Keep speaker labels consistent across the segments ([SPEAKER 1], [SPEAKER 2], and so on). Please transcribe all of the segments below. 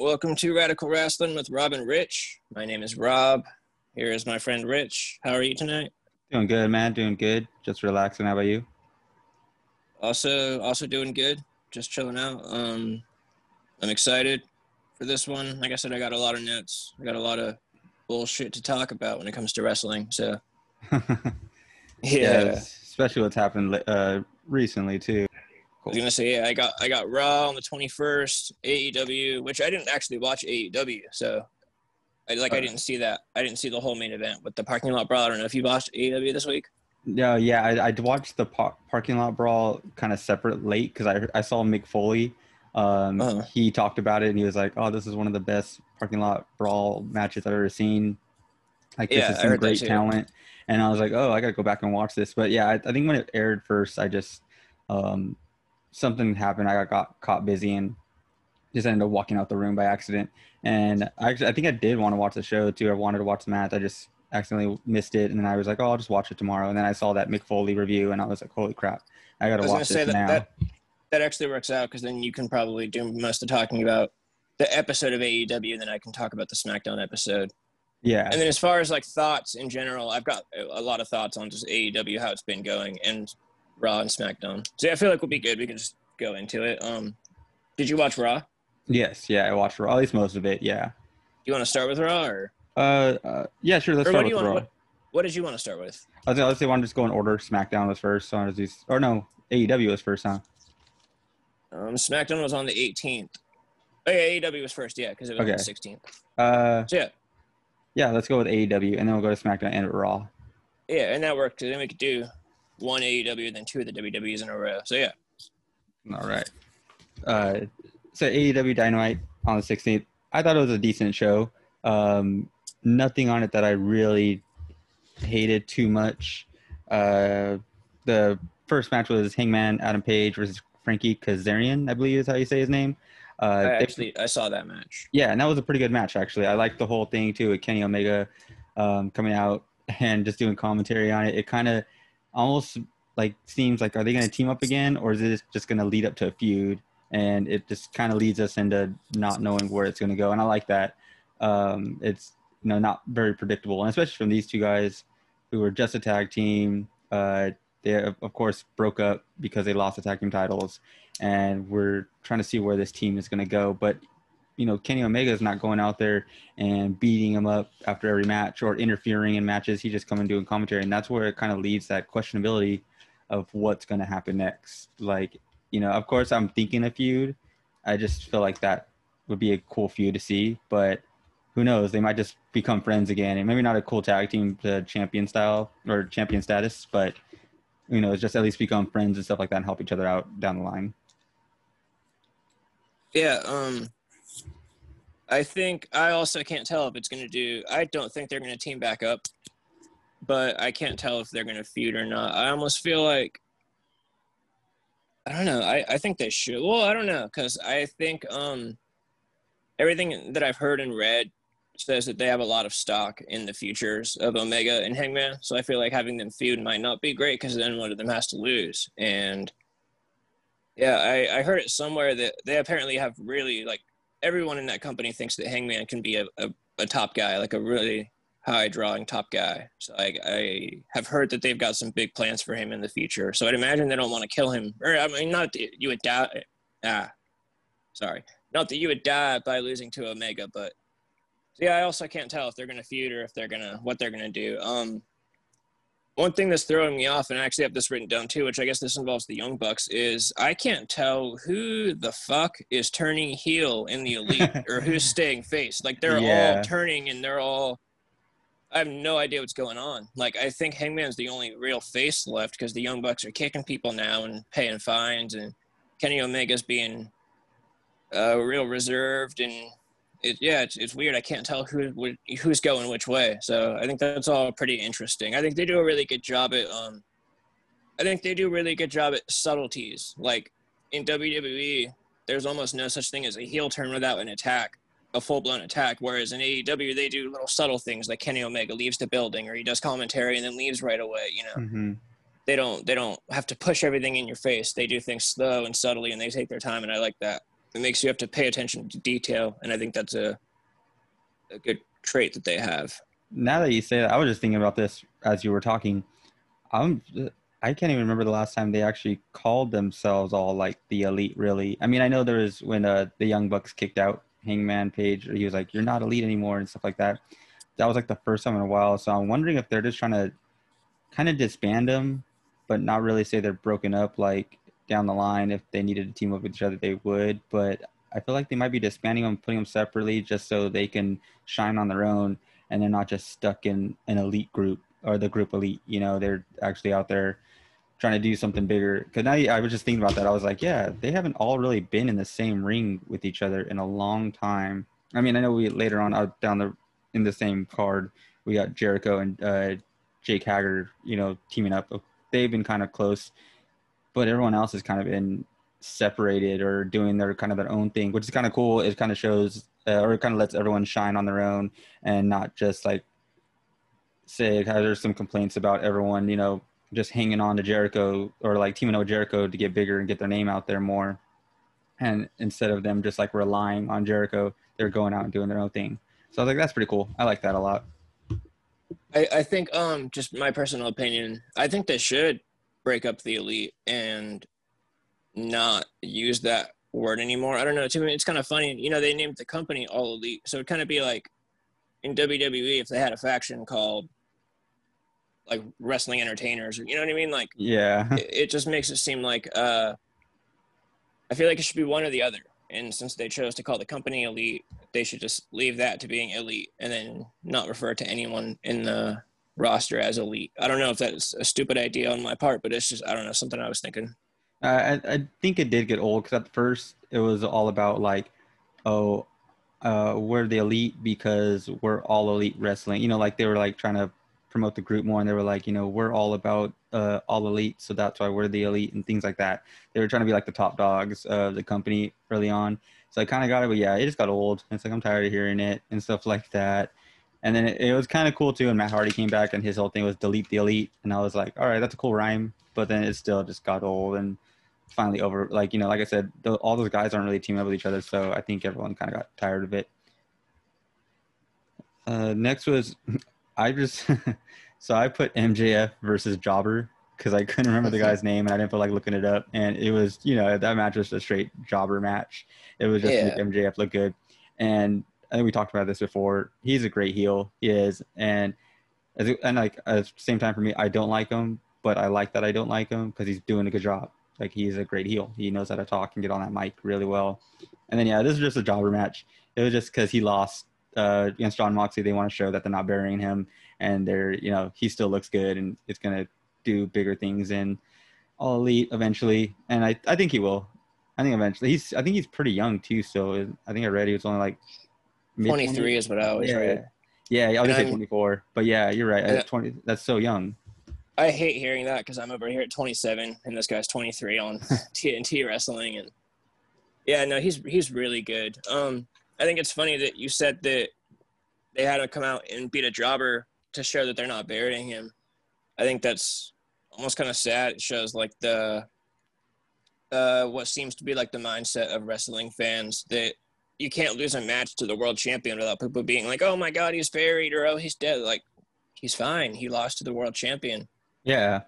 [SPEAKER 1] Welcome to Radical Wrestling with Rob and Rich. My name is Rob. Here is my friend Rich. How are you tonight?
[SPEAKER 2] Doing good, man. Doing good. Just relaxing. How about you?
[SPEAKER 1] Also, also doing good. Just chilling out. Um, I'm excited for this one. Like I said, I got a lot of notes. I got a lot of bullshit to talk about when it comes to wrestling. So, yeah.
[SPEAKER 2] especially what's happened uh, recently too.
[SPEAKER 1] I was gonna say, yeah, I got I got Raw on the 21st, AEW, which I didn't actually watch AEW, so I like I didn't see that. I didn't see the whole main event with the parking lot brawl. I don't know if you watched AEW this week.
[SPEAKER 2] No, yeah, I, I watched the par- parking lot brawl kind of separate late because I I saw Mick Foley. Um, uh-huh. He talked about it and he was like, "Oh, this is one of the best parking lot brawl matches I've ever seen. Like this yeah, is some great talent." And I was like, "Oh, I gotta go back and watch this." But yeah, I, I think when it aired first, I just um, something happened. I got, got caught busy and just ended up walking out the room by accident. And I, actually, I think I did want to watch the show too. I wanted to watch the match. I just accidentally missed it, and then I was like, "Oh, I'll just watch it tomorrow." And then I saw that Mick Foley review, and I was like, "Holy crap! I got to watch this
[SPEAKER 1] that,
[SPEAKER 2] now."
[SPEAKER 1] That, that actually works out because then you can probably do most of talking about the episode of AEW, and then I can talk about the SmackDown episode.
[SPEAKER 2] Yeah.
[SPEAKER 1] And then as far as like thoughts in general, I've got a lot of thoughts on just AEW how it's been going and Raw and SmackDown. So yeah, I feel like we'll be good. We can just go into it. Um, did you watch Raw?
[SPEAKER 2] Yes. Yeah, I watched Raw. At least most of it. Yeah. Do
[SPEAKER 1] you want to start with Raw or?
[SPEAKER 2] Uh, uh yeah, sure. Let's or start with Raw.
[SPEAKER 1] What, what, did you want to start with?
[SPEAKER 2] I was let's say want to just go in order. SmackDown was first. So do, or no, AEW was first, huh?
[SPEAKER 1] Um, SmackDown was on the 18th. Oh, yeah, AEW was first, yeah, because it was okay. on the 16th.
[SPEAKER 2] Uh,
[SPEAKER 1] so, yeah.
[SPEAKER 2] Yeah, let's go with AEW, and then we'll go to SmackDown and Raw.
[SPEAKER 1] Yeah, and that worked. Then we could do one AEW, then two of the WWEs in a row. So, yeah.
[SPEAKER 2] All right. Uh, so AEW Dynamite on the 16th. I thought it was a decent show. Um, nothing on it that I really hated too much. Uh, the first match was Hangman Adam Page versus Frankie Kazarian, I believe is how you say his name.
[SPEAKER 1] Uh, I actually they, I saw that match.
[SPEAKER 2] Yeah, and that was a pretty good match actually. I liked the whole thing too with Kenny Omega um, coming out and just doing commentary on it. It kind of almost like seems like are they going to team up again or is it just going to lead up to a feud? And it just kind of leads us into not knowing where it's going to go. And I like that. Um, it's you know not very predictable, and especially from these two guys who were just a tag team. Uh, they of course broke up because they lost the tag team titles, and we're trying to see where this team is going to go. But you know, Kenny Omega is not going out there and beating him up after every match or interfering in matches. He just coming doing commentary, and that's where it kind of leads that questionability of what's going to happen next. Like, you know, of course, I'm thinking a feud. I just feel like that would be a cool feud to see, but who knows? They might just become friends again, and maybe not a cool tag team to champion style or champion status, but you know, it's just at least become friends and stuff like that and help each other out down the line.
[SPEAKER 1] Yeah, um I think I also can't tell if it's going to do I don't think they're going to team back up, but I can't tell if they're going to feud or not. I almost feel like I don't know. I I think they should. Well, I don't know cuz I think um everything that I've heard and read says that they have a lot of stock in the futures of Omega and Hangman. So I feel like having them feud might not be great because then one of them has to lose. And yeah, I, I heard it somewhere that they apparently have really like everyone in that company thinks that Hangman can be a, a, a top guy, like a really high drawing top guy. So I, I have heard that they've got some big plans for him in the future. So I'd imagine they don't want to kill him. Or I mean, not that you would die. Ah, sorry. Not that you would die by losing to Omega, but yeah, I also can't tell if they're to feud or if they're to what they're to do. Um, one thing that's throwing me off, and I actually have this written down too, which I guess this involves the Young Bucks, is I can't tell who the fuck is turning heel in the Elite or who's staying face. Like they're yeah. all turning and they're all. I have no idea what's going on. Like I think Hangman's the only real face left because the Young Bucks are kicking people now and paying fines, and Kenny Omega's being uh, real reserved and it, yeah, it's, it's weird. I can't tell who who's going which way. So I think that's all pretty interesting. I think they do a really good job at um, I think they do a really good job at subtleties. Like in WWE, there's almost no such thing as a heel turn without an attack, a full blown attack. Whereas in AEW, they do little subtle things like Kenny Omega leaves the building or he does commentary and then leaves right away. You know. Mm-hmm. They don't. They don't have to push everything in your face. They do things slow and subtly, and they take their time, and I like that. It makes you have to pay attention to detail, and I think that's a a good trait that they have.
[SPEAKER 2] Now that you say that, I was just thinking about this as you were talking. I'm I can't even remember the last time they actually called themselves all like the elite. Really, I mean, I know there was when uh, the Young Bucks kicked out Hangman Page. Or he was like, "You're not elite anymore" and stuff like that. That was like the first time in a while. So I'm wondering if they're just trying to kind of disband them, but not really say they're broken up. Like down the line, if they needed to team up with each other, they would. But I feel like they might be disbanding them, putting them separately, just so they can shine on their own, and they're not just stuck in an elite group or the group elite. You know, they're actually out there trying to do something bigger. Because now I was just thinking about that. I was like, yeah, they haven't all really been in the same ring with each other in a long time. I mean, I know we later on out down the in the same card we got Jericho and uh, Jake Hager, you know, teaming up. They've been kind of close, but everyone else has kind of been separated or doing their kind of their own thing, which is kind of cool. It kind of shows uh, or it kind of lets everyone shine on their own and not just like say there's some complaints about everyone, you know, just hanging on to Jericho or like teaming up with Jericho to get bigger and get their name out there more. And instead of them just like relying on Jericho, they're going out and doing their own thing. So I was like, that's pretty cool. I like that a lot.
[SPEAKER 1] I, I think, um, just my personal opinion, I think they should break up the elite and not use that word anymore. I don't know. To me, it's kind of funny. You know, they named the company All Elite, so it'd kind of be like in WWE if they had a faction called like wrestling entertainers, or you know what I mean? Like,
[SPEAKER 2] yeah,
[SPEAKER 1] it, it just makes it seem like uh, I feel like it should be one or the other. And since they chose to call the company elite, they should just leave that to being elite and then not refer to anyone in the roster as elite. I don't know if that's a stupid idea on my part, but it's just I don't know something I was thinking.
[SPEAKER 2] I I think it did get old because at first it was all about like, oh, uh, we're the elite because we're all elite wrestling. You know, like they were like trying to promote the group more and they were like you know we're all about uh, all elite so that's why we're the elite and things like that they were trying to be like the top dogs of the company early on so i kind of got it but yeah it just got old it's like i'm tired of hearing it and stuff like that and then it, it was kind of cool too and matt hardy came back and his whole thing was delete the elite and i was like all right that's a cool rhyme but then it still just got old and finally over like you know like i said the, all those guys aren't really teaming up with each other so i think everyone kind of got tired of it uh, next was I just so I put MJF versus Jobber because I couldn't remember the guy's name and I didn't feel like looking it up. And it was, you know, that match was a straight jobber match. It was just yeah. make MJF look good. And I think we talked about this before. He's a great heel. He is. And and like at the same time for me, I don't like him, but I like that I don't like him because he's doing a good job. Like he's a great heel. He knows how to talk and get on that mic really well. And then yeah, this is just a jobber match. It was just because he lost uh, against John Moxley, they want to show that they're not burying him, and they're you know he still looks good and it's gonna do bigger things in All Elite eventually, and I I think he will. I think eventually he's I think he's pretty young too. So I think I read he was only like
[SPEAKER 1] twenty three is what I always
[SPEAKER 2] yeah.
[SPEAKER 1] read.
[SPEAKER 2] Yeah, I was say twenty four, but yeah, you're right. At twenty, that's so young.
[SPEAKER 1] I hate hearing that because I'm over here at 27 and this guy's 23 on TNT wrestling and yeah, no, he's he's really good. Um, I think it's funny that you said that they had to come out and beat a jobber to show that they're not burying him. I think that's almost kind of sad. It shows like the uh, what seems to be like the mindset of wrestling fans that you can't lose a match to the world champion without people being like, "Oh my God, he's buried," or "Oh, he's dead." Like, he's fine. He lost to the world champion.
[SPEAKER 2] Yeah,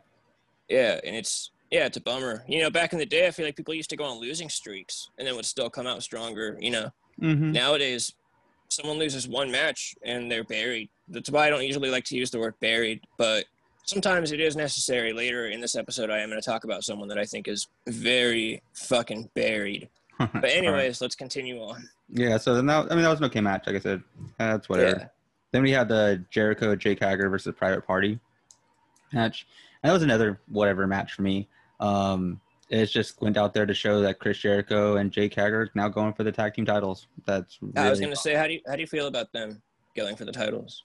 [SPEAKER 1] yeah, and it's yeah, it's a bummer. You know, back in the day, I feel like people used to go on losing streaks and then would still come out stronger. You know,
[SPEAKER 2] Mm-hmm.
[SPEAKER 1] Nowadays, someone loses one match and they're buried. That's why I don't usually like to use the word buried, but sometimes it is necessary. Later in this episode, I am going to talk about someone that I think is very fucking buried. But anyways, right. let's continue on.
[SPEAKER 2] Yeah. So then that, I mean, that was an okay match. Like I said, that's whatever. Yeah. Then we had the Jericho Jake Hager versus Private Party match. And that was another whatever match for me. Um, it's just went out there to show that Chris Jericho and Jake Hager now going for the tag team titles. That's really
[SPEAKER 1] I was going to say, how do you how do you feel about them going for the titles?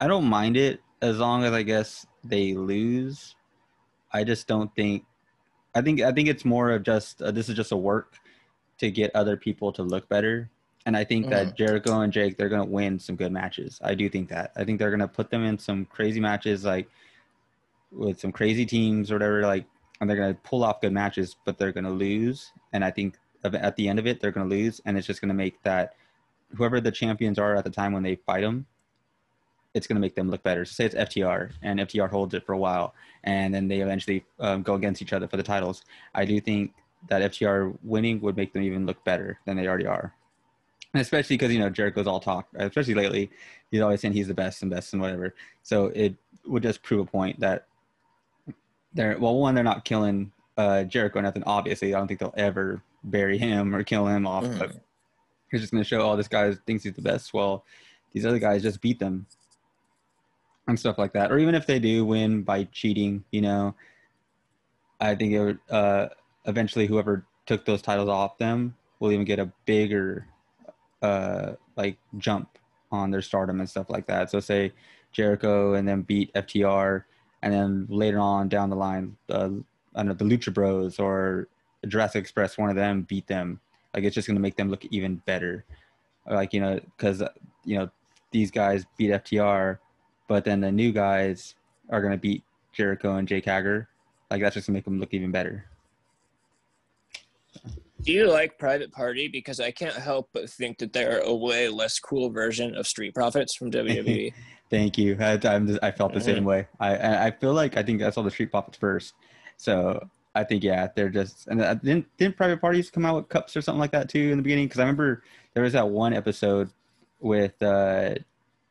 [SPEAKER 2] I don't mind it as long as I guess they lose. I just don't think. I think I think it's more of just uh, this is just a work to get other people to look better. And I think mm-hmm. that Jericho and Jake they're gonna win some good matches. I do think that. I think they're gonna put them in some crazy matches like with some crazy teams or whatever. Like and they're going to pull off good matches, but they're going to lose. And I think at the end of it they're going to lose, and it's just going to make that whoever the champions are at the time when they fight them, it's going to make them look better. So say it's FTR, and FTR holds it for a while, and then they eventually um, go against each other for the titles. I do think that FTR winning would make them even look better than they already are. And especially because you know Jericho's all talk, especially lately. He's always saying he's the best and best and whatever. So it would just prove a point that they're well, one, they're not killing uh, Jericho. Or nothing obviously. I don't think they'll ever bury him or kill him off. Mm. But he's just going to show all oh, this guy thinks he's the best. Well, these other guys just beat them and stuff like that. Or even if they do win by cheating, you know, I think it would, uh, eventually whoever took those titles off them will even get a bigger uh, like jump on their stardom and stuff like that. So say Jericho and then beat FTR, and then later on down the line, uh, I know, the Lucha Bros or Jurassic Express, one of them beat them. Like it's just gonna make them look even better. Like you know, because you know these guys beat FTR, but then the new guys are gonna beat Jericho and Jake Hager. Like that's just gonna make them look even better.
[SPEAKER 1] Do you like Private Party? Because I can't help but think that they're a way less cool version of Street Profits from WWE.
[SPEAKER 2] Thank you. I, just, I felt the mm-hmm. same way. I I feel like I think I saw the Street Profits first, so I think yeah, they're just and uh, didn't didn't Private Parties come out with cups or something like that too in the beginning? Because I remember there was that one episode with uh,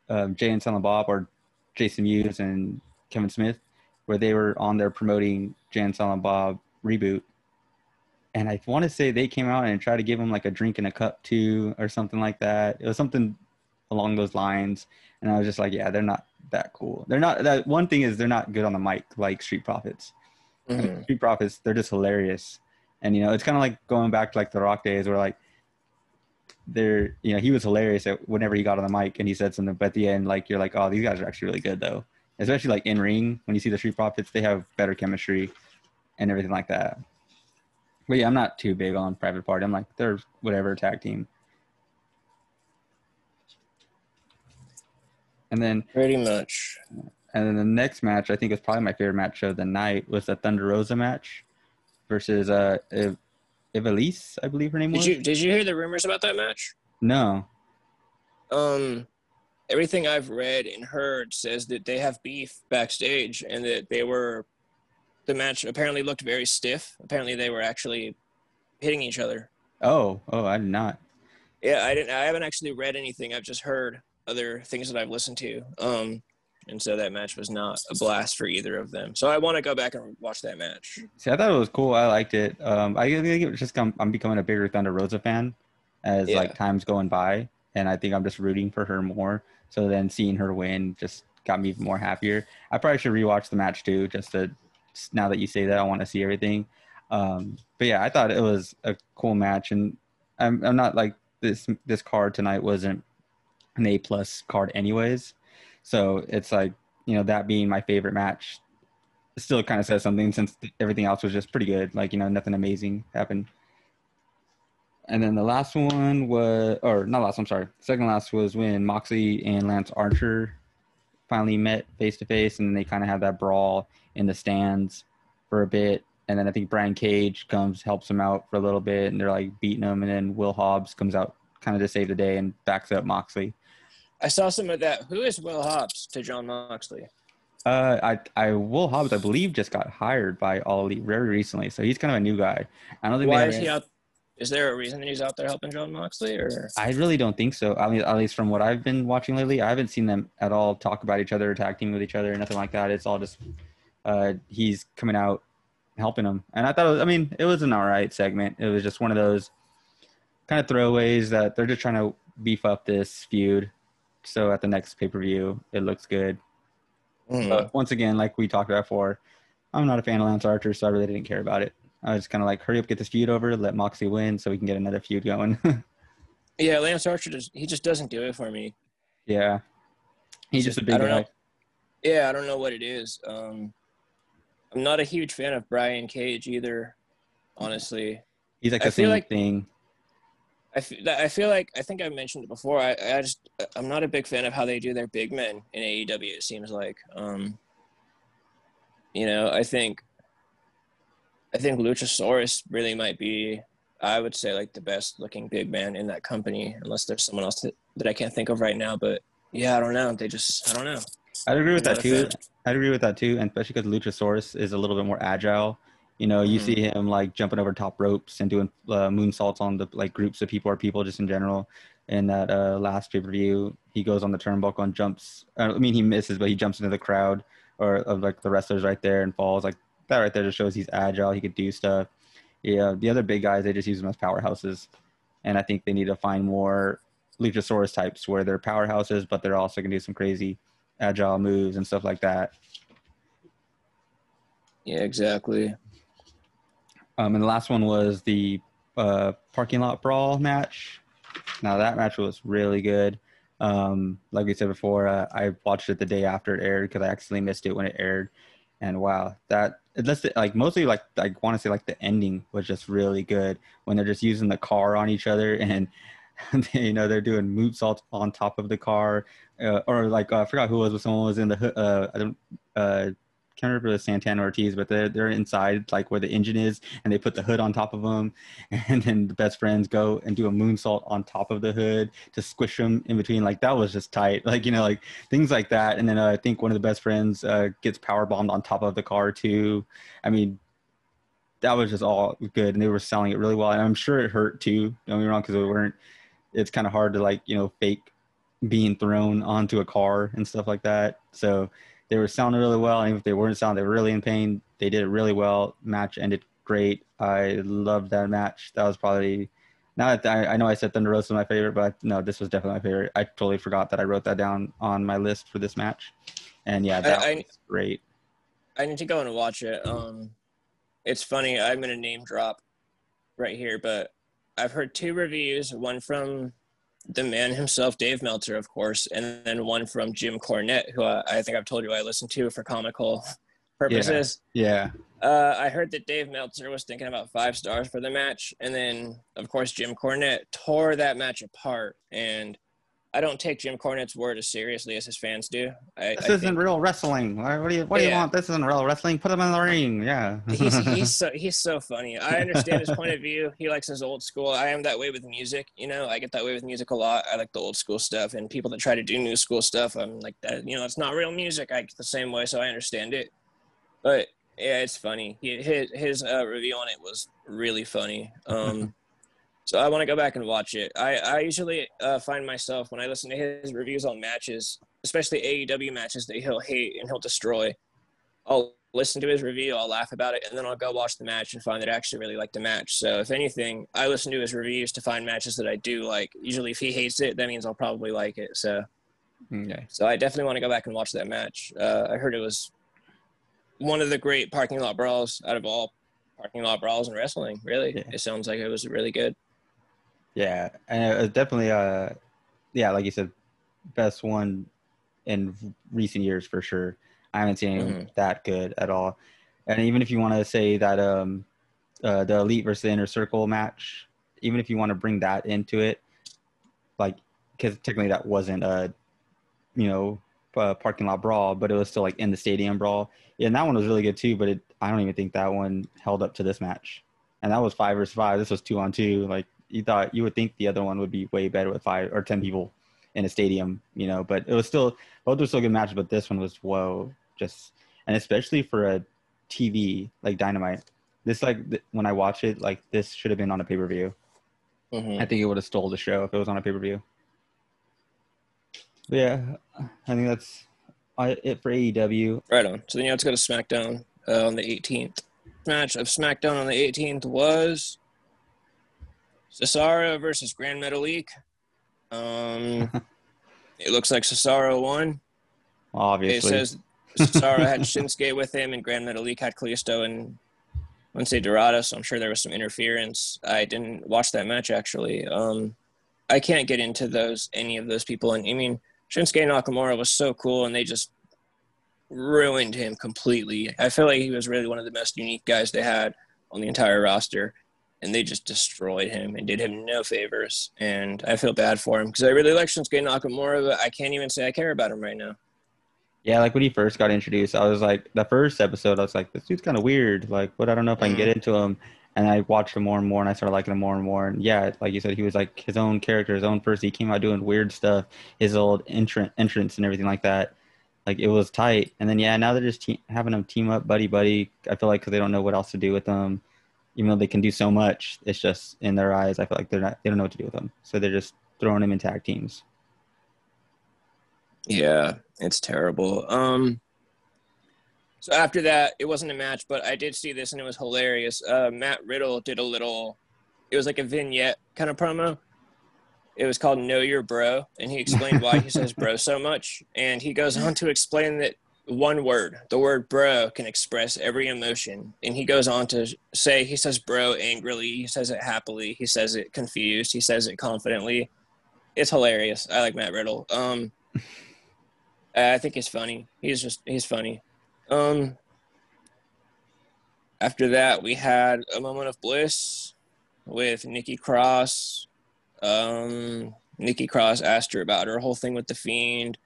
[SPEAKER 2] um, Jay and Silent Bob or Jason Mewes and Kevin Smith, where they were on there promoting Jay and Silent Bob reboot, and I want to say they came out and tried to give him like a drink in a cup too, or something like that. It was something along those lines, and I was just like, yeah, they're not that cool. They're not that. One thing is they're not good on the mic like Street Profits. Mm-hmm. Street Profits, they're just hilarious, and you know it's kind of like going back to like the Rock days where like they're you know he was hilarious whenever he got on the mic and he said something, but at the end like you're like, oh, these guys are actually really good though. Especially like in ring when you see the Street Profits, they have better chemistry and everything like that. But yeah, I'm not too big on Private Party. I'm like, they're whatever tag team. And then
[SPEAKER 1] pretty much.
[SPEAKER 2] And then the next match, I think is probably my favorite match of the night, was the Thunder Rosa match versus uh Ev- Ivelisse, I believe her name
[SPEAKER 1] did
[SPEAKER 2] was.
[SPEAKER 1] You, did you hear the rumors about that match?
[SPEAKER 2] No.
[SPEAKER 1] Um, everything I've read and heard says that they have beef backstage and that they were the match apparently looked very stiff. Apparently, they were actually hitting each other.
[SPEAKER 2] Oh, oh, I did not.
[SPEAKER 1] Yeah, I didn't. I haven't actually read anything. I've just heard other things that I've listened to. Um, and so that match was not a blast for either of them. So I want to go back and watch that match.
[SPEAKER 2] See, I thought it was cool. I liked it. Um, I think it just come, I'm becoming a bigger Thunder Rosa fan as yeah. like time's going by, and I think I'm just rooting for her more. So then seeing her win just got me even more happier. I probably should rewatch the match too, just to now that you say that, I want to see everything. Um, but yeah, I thought it was a cool match, and I'm I'm not like this this card tonight wasn't an A plus card anyways, so it's like you know that being my favorite match still kind of says something since everything else was just pretty good. Like you know nothing amazing happened. And then the last one was, or not last. I'm sorry. Second last was when Moxley and Lance Archer finally met face to face, and they kind of have that brawl in the stands for a bit. And then I think Brian Cage comes, helps him out for a little bit, and they're like beating him. And then Will Hobbs comes out kind of to save the day and backs up Moxley.
[SPEAKER 1] I saw some of that. Who is Will Hobbs to John Moxley?
[SPEAKER 2] Uh, I, I Will Hobbs, I believe, just got hired by All Elite very recently, so he's kind of a new guy. I don't think.
[SPEAKER 1] Why is he out? Is there a reason that he's out there helping John Moxley, or?
[SPEAKER 2] I really don't think so. I mean, at least from what I've been watching lately, I haven't seen them at all talk about each other, tag team with each other, nothing like that. It's all just uh, he's coming out helping him. And I thought, was, I mean, it was an all right segment. It was just one of those kind of throwaways that they're just trying to beef up this feud. So at the next pay per view, it looks good. Mm. But once again, like we talked about before, I'm not a fan of Lance Archer, so I really didn't care about it. I was kind of like, hurry up, get this feud over, let Moxley win, so we can get another feud going.
[SPEAKER 1] yeah, Lance Archer just he just doesn't do it for me.
[SPEAKER 2] Yeah, he's just a big guy.
[SPEAKER 1] Know. Yeah, I don't know what it is. Um, I'm not a huge fan of Brian Cage either, honestly.
[SPEAKER 2] He's like the same like, thing.
[SPEAKER 1] I feel, I feel like I think I mentioned it before. I, I just I'm not a big fan of how they do their big men in AEW. It seems like, um, you know, I think I think Luchasaurus really might be. I would say like the best looking big man in that company, unless there's someone else that, that I can't think of right now. But yeah, I don't know. They just I don't know.
[SPEAKER 2] I'd agree with that too. I'd agree with that too, and especially because Luchasaurus is a little bit more agile. You know, you
[SPEAKER 1] Mhm.
[SPEAKER 2] see him like jumping over top ropes and doing uh, moonsaults on the like groups of people or people just in general. In that uh, last pay per view, he goes on the turnbuckle and jumps. uh, I mean, he misses, but he jumps into the crowd or of like the wrestlers right there and falls. Like that right there just shows he's agile. He could do stuff. Yeah, the other big guys they just use them as powerhouses, and I think they need to find more Luchasaurus types where they're powerhouses, but they're also gonna do some crazy agile moves and stuff like that.
[SPEAKER 1] Yeah, exactly.
[SPEAKER 2] Um, and the last one was the uh, parking lot brawl match. Now that match was really good. Um, like we said before, uh, I watched it the day after it aired because I accidentally missed it when it aired. And wow, that just like mostly like I want to say like the ending was just really good when they're just using the car on each other and they, you know they're doing moonsaults on top of the car uh, or like uh, I forgot who was, but someone was in the uh, I don't uh, can't remember was Santana Ortiz, but they're they're inside like where the engine is, and they put the hood on top of them, and then the best friends go and do a moonsault on top of the hood to squish them in between. Like that was just tight, like you know, like things like that. And then uh, I think one of the best friends uh, gets power bombed on top of the car too. I mean, that was just all good, and they were selling it really well. And I'm sure it hurt too. Don't me wrong, because we weren't. It's kind of hard to like you know fake being thrown onto a car and stuff like that. So they were sounding really well. And if they weren't sounding, they were really in pain. They did it really well. Match ended great. I loved that match. That was probably now that I, I know I said Thunder Rosa was my favorite, but no, this was definitely my favorite. I totally forgot that I wrote that down on my list for this match. And yeah, that
[SPEAKER 1] I-
[SPEAKER 2] was great.
[SPEAKER 1] I need to go and watch it. Um, it's funny. I'm gonna name drop right here, but I've heard two reviews. One from the man himself, Dave Meltzer, of course, and then one from Jim Cornette, who I, I think I've told you I listen to for comical purposes.
[SPEAKER 2] Yeah.
[SPEAKER 1] Uh, I heard that Dave Meltzer was thinking about five stars for the match, and then of course Jim Cornette tore that match apart. And I don't take Jim Cornette's word as seriously as his fans do. I,
[SPEAKER 2] This
[SPEAKER 1] I
[SPEAKER 2] isn't
[SPEAKER 1] think
[SPEAKER 2] real wrestling. What do you what do you want? This isn't real wrestling. Put him in the ring. Yeah.
[SPEAKER 1] he's he's so he's so funny. I understand his point of view. He likes his old school. I am that way with music. You know, I get that way with music a lot. I like the old school stuff, and people that try to do new school stuff, I'm like that. You know, it's not real music. I get the same way, so I understand it. But yeah, it's funny. He, his his uh, review on it was really funny. Um, so I want to go back and watch it. I I usually uh, find myself when I listen to his reviews on matches, especially AEW matches that he'll hate and he'll destroy. I'll listen to his review, I'll laugh about it, and then I'll go watch the match and find that I actually really like the match. So if anything, I listen to his reviews to find matches that I do like. Usually, if he hates it, that means I'll probably like it. So
[SPEAKER 2] okay.
[SPEAKER 1] so I definitely want to go back and watch that match. Uh, I heard it was one of the great parking lot brawls out of all parking lot brawls in wrestling. Really,
[SPEAKER 2] Yeah.
[SPEAKER 1] it sounds like it was really good.
[SPEAKER 2] Yeah, and it was definitely uh yeah, like you said, best one in recent years for sure. I haven't seen anyone that good at all. And even if you want to say that um uh the elite versus the inner circle match, even if you want to bring that into it, like because technically that wasn't a you know uh, parking lot brawl, but it was still like in the stadium brawl. Yeah, and that one was really good too. But it, I don't even think that one held up to this match. And that was five versus five. This was two on two. Like you thought, you would think the other one would be way better with five or ten people in a stadium, you know. But it was still both were still good matches. But this one was whoa, just and especially for a TV like Dynamite. This like th- when I watch it, like this should have been on a pay per view.
[SPEAKER 1] Mhm.
[SPEAKER 2] I think it would have stole the show if it was on a pay per view. Yeah, I think that's it for AEW.
[SPEAKER 1] Right on. So then you have to go to SmackDown uh, on the 18th. Match of SmackDown on the 18th was Cesaro versus Grand Metalik. Um, it looks like Cesaro won.
[SPEAKER 2] Obviously.
[SPEAKER 1] It says Cesaro had Shinsuke with him, and Grand Metalik had Kalisto and Lince Dorado. So I'm sure there was some interference. I didn't watch that match actually. Um, I can't get into those any of those people, and I mean Shinsuke Nakamura was so cool, and they just ruined him completely. I feel like he was really one of the most unique guys they had on the entire roster, and they just destroyed him and did him no favors. And I feel bad for him because I really like Shinsuke Nakamura, but I can't even say I care about him right now.
[SPEAKER 2] yeah. Like when he first got introduced, I was like, the first episode, I was like, this dude's kind of weird. Like, but I don't know if I can get mm. into him. and I watched him more and more, and I started liking him more and more. And yeah, like you said, he was like his own character, his own person. He came out doing weird stuff, his old entrance, entrance, and everything like that. Like it was tight. And then yeah, now they're just te- having them team up, buddy buddy. I feel like because they don't know what else to do with them, even though they can do so much, it's just in their eyes. I feel like they're not, they don't know what to do with them, so they're just throwing them in tag teams.
[SPEAKER 1] Yeah, it's terrible. Um, so after that, it wasn't a match, but I did see this and it was hilarious. Uh, Matt Riddle did a little, it was like a vignette kind of promo. It was called Know Your Bro, and he explained why he says bro so much. And he goes on to explain that one word, the word bro, can express every emotion. And he goes on to say he says bro angrily, he says it happily, he says it confused, he says it confidently. It's hilarious. I like Matt Riddle. Um, I think he's funny. He's just he's funny. Um, after that, we had a moment of bliss with Nikki Cross. Um, Nikki Cross asked her about her whole thing with the Fiend.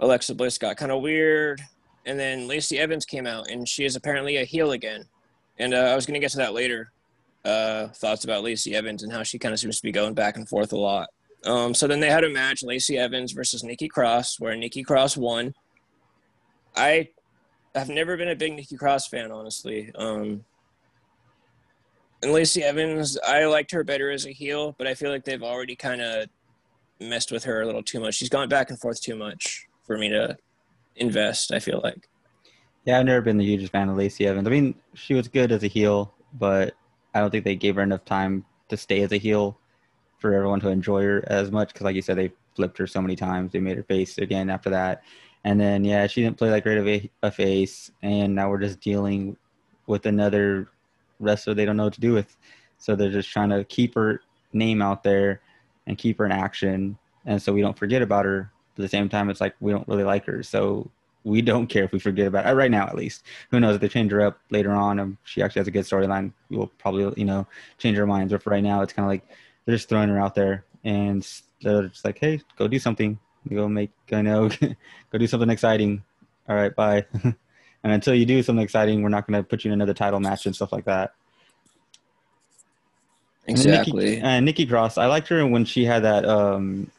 [SPEAKER 1] Alexa Bliss got kind of weird, and then Lacey Evans came out, and she is apparently a heel again. And uh, I was going to get to that later. Uh, thoughts about Lacey Evans and how she kind of seems to be going back and forth a lot. Um, so then they had a match, Lacey Evans versus Nikki Cross, where Nikki Cross won. I have never been a big Nikki Cross fan, honestly. Um, and Lacey Evans, I liked her better as a heel, but I feel like they've already kind of messed with her a little too much. She's gone back and forth too much for me to invest. I feel like.
[SPEAKER 2] Yeah, I've never been the hugest fan of Lacey Evans. I mean, she was good as a heel, but I don't think they gave her enough time to stay as a heel for everyone to enjoy her as much. Because, like you said, they flipped her so many times. They made her face again after that, and then yeah, she didn't play that great of a, a face, and now we're just dealing with another wrestler they don't know what to do with. So they're just trying to keep her name out there and keep her in action, and so we don't forget about her. But at the same time, it's like we don't really like her, so we don't care if we forget about her right now at least. Who knows if they change her up later on? and she actually has a good storyline. We'll probably you know change our minds. But for right now, it's kind of like they're just throwing her out there, and they're just like, hey, go do something. Go make I know go do something exciting. All right, bye. and until you do something exciting, we're not going to put you in another title match and stuff like that.
[SPEAKER 1] Exactly.
[SPEAKER 2] And Nikki, uh, Nikki Cross, I liked her when she had that um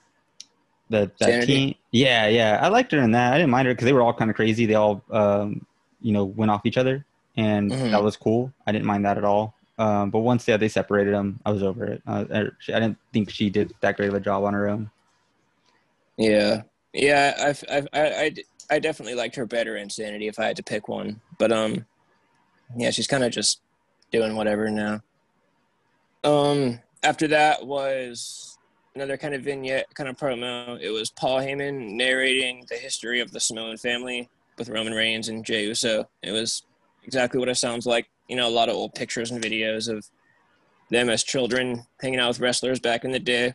[SPEAKER 2] that that
[SPEAKER 1] Sanity?
[SPEAKER 2] team. Yeah, yeah, I liked her in that. I didn't mind her because they were all kind of crazy. They all um you know went off each other, and
[SPEAKER 1] Mhm.
[SPEAKER 2] that was cool. I didn't mind that at all. Um, but once yeah, they separated them, I was over it. Uh, I, I didn't think she did that great of a job on her own.
[SPEAKER 1] Yeah, yeah. I've, I, I, I definitely liked her better in Sanity if I had to pick one. But um, yeah, she's kind of just doing whatever now. Um, after that was another kind of vignette, kind of promo. It was Paul Heyman narrating the history of the Samoan family with Roman Reigns and Jey Uso. It was exactly what it sounds like. You know, a lot of old pictures and videos of them as children hanging out with wrestlers back in the day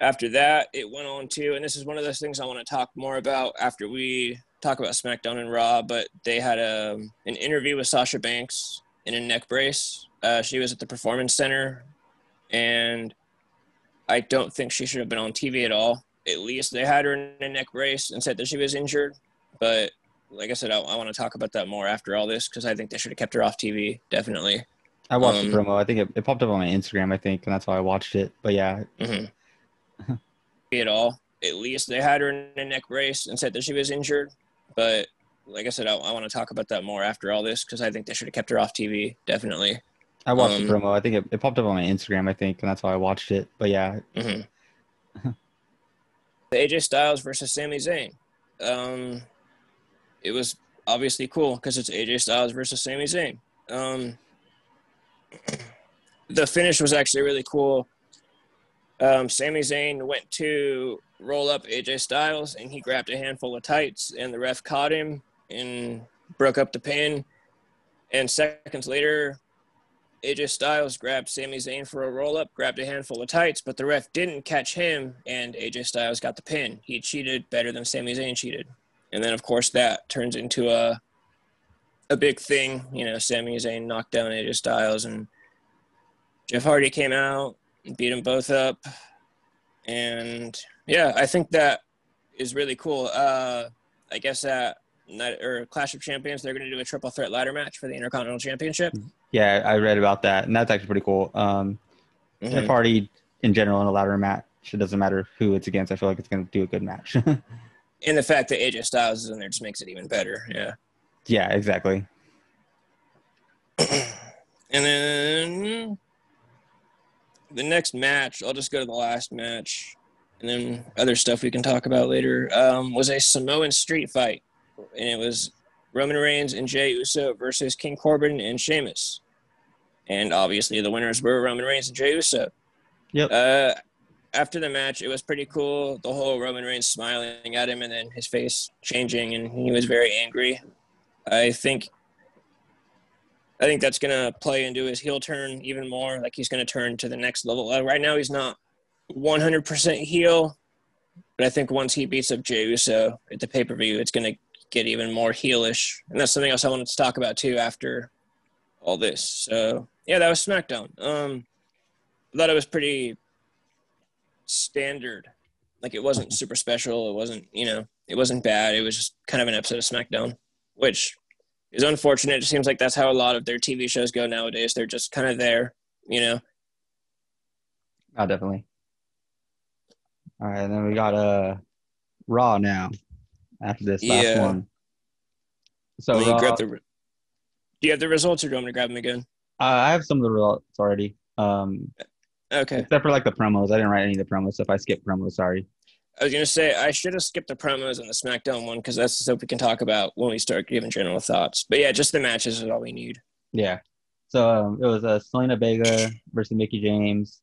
[SPEAKER 1] after that, it went on to, and this is one of those things I want to talk more about after we talk about SmackDown and Raw. But they had a an interview with Sasha Banks in a neck brace. Uh, she was at the Performance Center, and I don't think she should have been on TV at all. At least they had her in a neck brace and said that she was injured. But like I said, I, I want to talk about that more after all this because I think they should have kept her off TV. Definitely.
[SPEAKER 2] I watched
[SPEAKER 1] Um,
[SPEAKER 2] the promo. I think it, it popped up on my Instagram. I think, and that's why I watched it. But yeah,
[SPEAKER 1] Mm-hmm. at all. At least they had her in a neck brace and said that she was injured. But like I said, I, I want to talk about that more after all this because I think they should have kept her off TV. Definitely.
[SPEAKER 2] I watched
[SPEAKER 1] Um,
[SPEAKER 2] the promo. I think it, it popped up on my Instagram. I think, and that's why I watched it. But yeah,
[SPEAKER 1] Mm-hmm. AJ Styles versus Sami Zayn. Um, it was obviously cool because it's AJ Styles versus Sami Zayn. Um, the finish was actually really cool. Um, Sami Zayn went to roll up AJ Styles and he grabbed a handful of tights and the ref caught him and broke up the pin. And seconds later, AJ Styles grabbed Sami Zayn for a roll up, grabbed a handful of tights, but the ref didn't catch him, and AJ Styles got the pin. He cheated better than Sami Zayn cheated. And then, of course, that turns into a a big thing. You know, Sami Zayn knocked down AJ Styles, and Jeff Hardy came out beat them both up. And yeah, I think that is really cool. Uh, I guess at night or Clash of Champions, they're going to do a triple threat ladder match for the Intercontinental Championship.
[SPEAKER 2] Yeah, I read about that, and that's actually pretty cool. Um,
[SPEAKER 1] Mhm.
[SPEAKER 2] Jeff Hardy in general in a ladder match, it doesn't matter who it's against. I feel like it's going to do a good match.
[SPEAKER 1] And the fact that AJ Styles is in there just makes it even better. Yeah.
[SPEAKER 2] yeah, exactly.
[SPEAKER 1] And then the next match, I'll just go to the last match, and then other stuff we can talk about later. Um, was a Samoan street fight, and it was Roman Reigns and Jey Uso versus King Corbin and Sheamus, and obviously the winners were Roman Reigns and Jey Uso.
[SPEAKER 2] Yep.
[SPEAKER 1] Uh, after the match, it was pretty cool. The whole Roman Reigns smiling at him, and then his face changing, and he was very angry. I think I think that's going to play into his heel turn even more. Like he's going to turn to the next level. Uh, right now, he's not 100% heel, but I think once he beats up Jey Uso at the pay per view, it's going to get even more heelish. And that's something else I wanted to talk about too after all this. So yeah, that was SmackDown. Um, I thought it was pretty standard. Like it wasn't super special. It wasn't, you know, it wasn't bad. It was just kind of an episode of SmackDown, which is unfortunate. It seems like that's how a lot of their TV shows go nowadays. They're just kind of there, you know.
[SPEAKER 2] Oh, definitely. All right, and then we got uh Raw now after this last one. So Raw,
[SPEAKER 1] grab the. Do you have the results, or do you want me to grab them again?
[SPEAKER 2] uh, I have some of the results already. Um,
[SPEAKER 1] Okay.
[SPEAKER 2] except for like the promos. I didn't write any of the promos, so if I skip promos, sorry.
[SPEAKER 1] I was gonna say I should have skipped the promos and the SmackDown one because that's the stuff we can talk about when we start giving general thoughts. But yeah, just the matches is all we need.
[SPEAKER 2] Yeah. So um, it was uh, Zelina Vega versus Mickie James.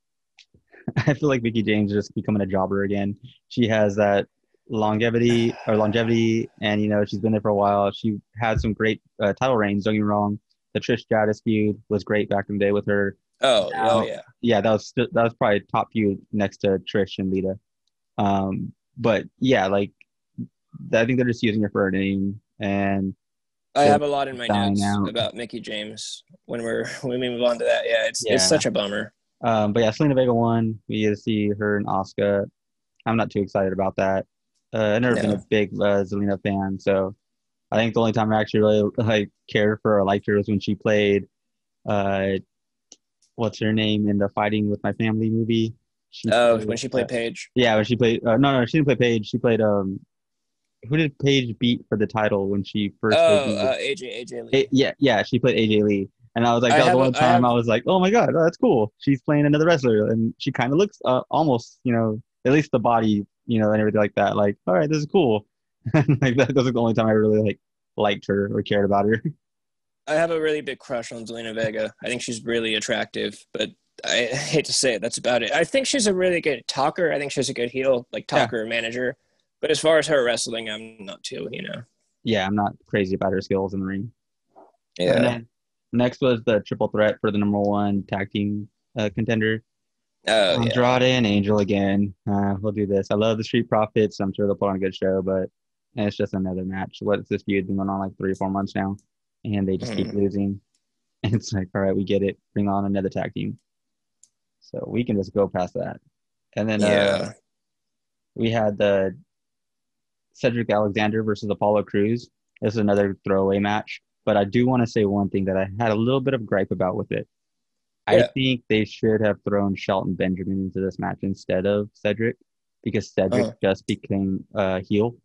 [SPEAKER 2] I feel like Mickie James is just becoming a jobber again. She has that longevity or longevity, and you know she's been there for a while. She had some great uh, title reigns. Don't get me wrong. The Trish Stratus feud was great back in the day with her.
[SPEAKER 1] Oh,
[SPEAKER 2] Now-
[SPEAKER 1] oh yeah.
[SPEAKER 2] Yeah, that was that was probably top feud next to Trish and Lita. Um, but yeah, like I think they're just using her for a name, and
[SPEAKER 1] I have a lot in my notes
[SPEAKER 2] out.
[SPEAKER 1] about Mickie James when we're when we move on to that. Yeah, it's
[SPEAKER 2] Yeah.
[SPEAKER 1] it's such a bummer.
[SPEAKER 2] Um, but yeah, Zelina Vega won. We get to see her and Oscar. I'm not too excited about that. Uh, I've never been a big uh, Zelina fan, so I think the only time I actually really like cared for her or liked her was when she played, uh, what's her name in the Fighting with My Family movie. She
[SPEAKER 1] Oh,
[SPEAKER 2] played-
[SPEAKER 1] when she played Paige.
[SPEAKER 2] yeah, when she played. Uh, no, no, she didn't play Paige. She played. Um, who did Paige beat for the title when she first?
[SPEAKER 1] Oh, uh, AJ AJ Lee.
[SPEAKER 2] It- yeah, yeah, she played AJ Lee, and I was like,
[SPEAKER 1] I
[SPEAKER 2] that was the
[SPEAKER 1] a-
[SPEAKER 2] one
[SPEAKER 1] I
[SPEAKER 2] time
[SPEAKER 1] have-
[SPEAKER 2] I, was like, oh my god, oh, that's cool. She's playing another wrestler, and she kind of looks uh, almost, you know, at least the body, you know, and everything like that. Like, all right, this is cool. like that, was the only time I really like liked her or cared about her.
[SPEAKER 1] I have a really big crush on Zelina Vega. I think she's really attractive, but I hate to say it, that's about it. I think she's a really good talker. I think she's a good heel, like
[SPEAKER 2] Yeah.
[SPEAKER 1] talker manager. But as far as her wrestling, I'm not too, you know.
[SPEAKER 2] yeah, I'm not crazy about her skills in the ring.
[SPEAKER 1] Yeah.
[SPEAKER 2] Next was the triple threat for the number one tag team uh, contender.
[SPEAKER 1] Oh, yeah.
[SPEAKER 2] Andrade and Angel again. Uh, we'll do this. I love the Street Profits. I'm sure they'll put on a good show, but it's just another match. What's this feud been going on like three or four months now, and they just keep
[SPEAKER 1] Mm-hmm.
[SPEAKER 2] losing. And it's like, all right, we get it. Bring on another tag team. So we can just go past that. And then uh, we had the Cedric Alexander versus Apollo Crews. This is another throwaway match, but I do want to say one thing that I had a little bit of gripe about with it. I
[SPEAKER 1] Yeah.
[SPEAKER 2] think they should have thrown Shelton Benjamin into this match instead of Cedric because Cedric
[SPEAKER 1] Uh-huh.
[SPEAKER 2] just became uh, heel.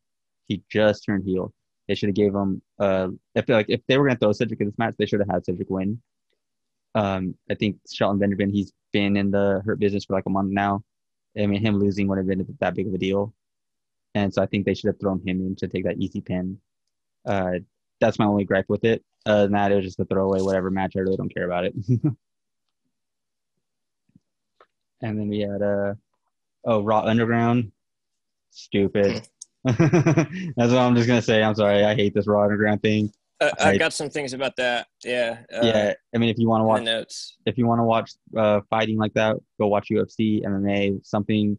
[SPEAKER 2] He just turned heel. They should have gave him uh if like if they were gonna throw Cedric in this match, they should have had Cedric win. Um, I think Shelton Benjamin, he's been in the hurt business for like a month now. I mean, him losing wouldn't have been that big of a deal. And so I think they should have thrown him in to take that easy pin. Uh, that's my only gripe with it. Other than that, it was just a throwaway, whatever match. I really don't care about it. and then we had uh, oh, Raw Underground. Stupid. that's what I'm just gonna say. I'm sorry. I hate this Raw Underground thing.
[SPEAKER 1] Uh,
[SPEAKER 2] I-
[SPEAKER 1] I've got some things about that. Yeah. Uh,
[SPEAKER 2] yeah, I mean, if you want to watch
[SPEAKER 1] notes.
[SPEAKER 2] if you want to watch uh, fighting like that, go watch UFC, MMA, something,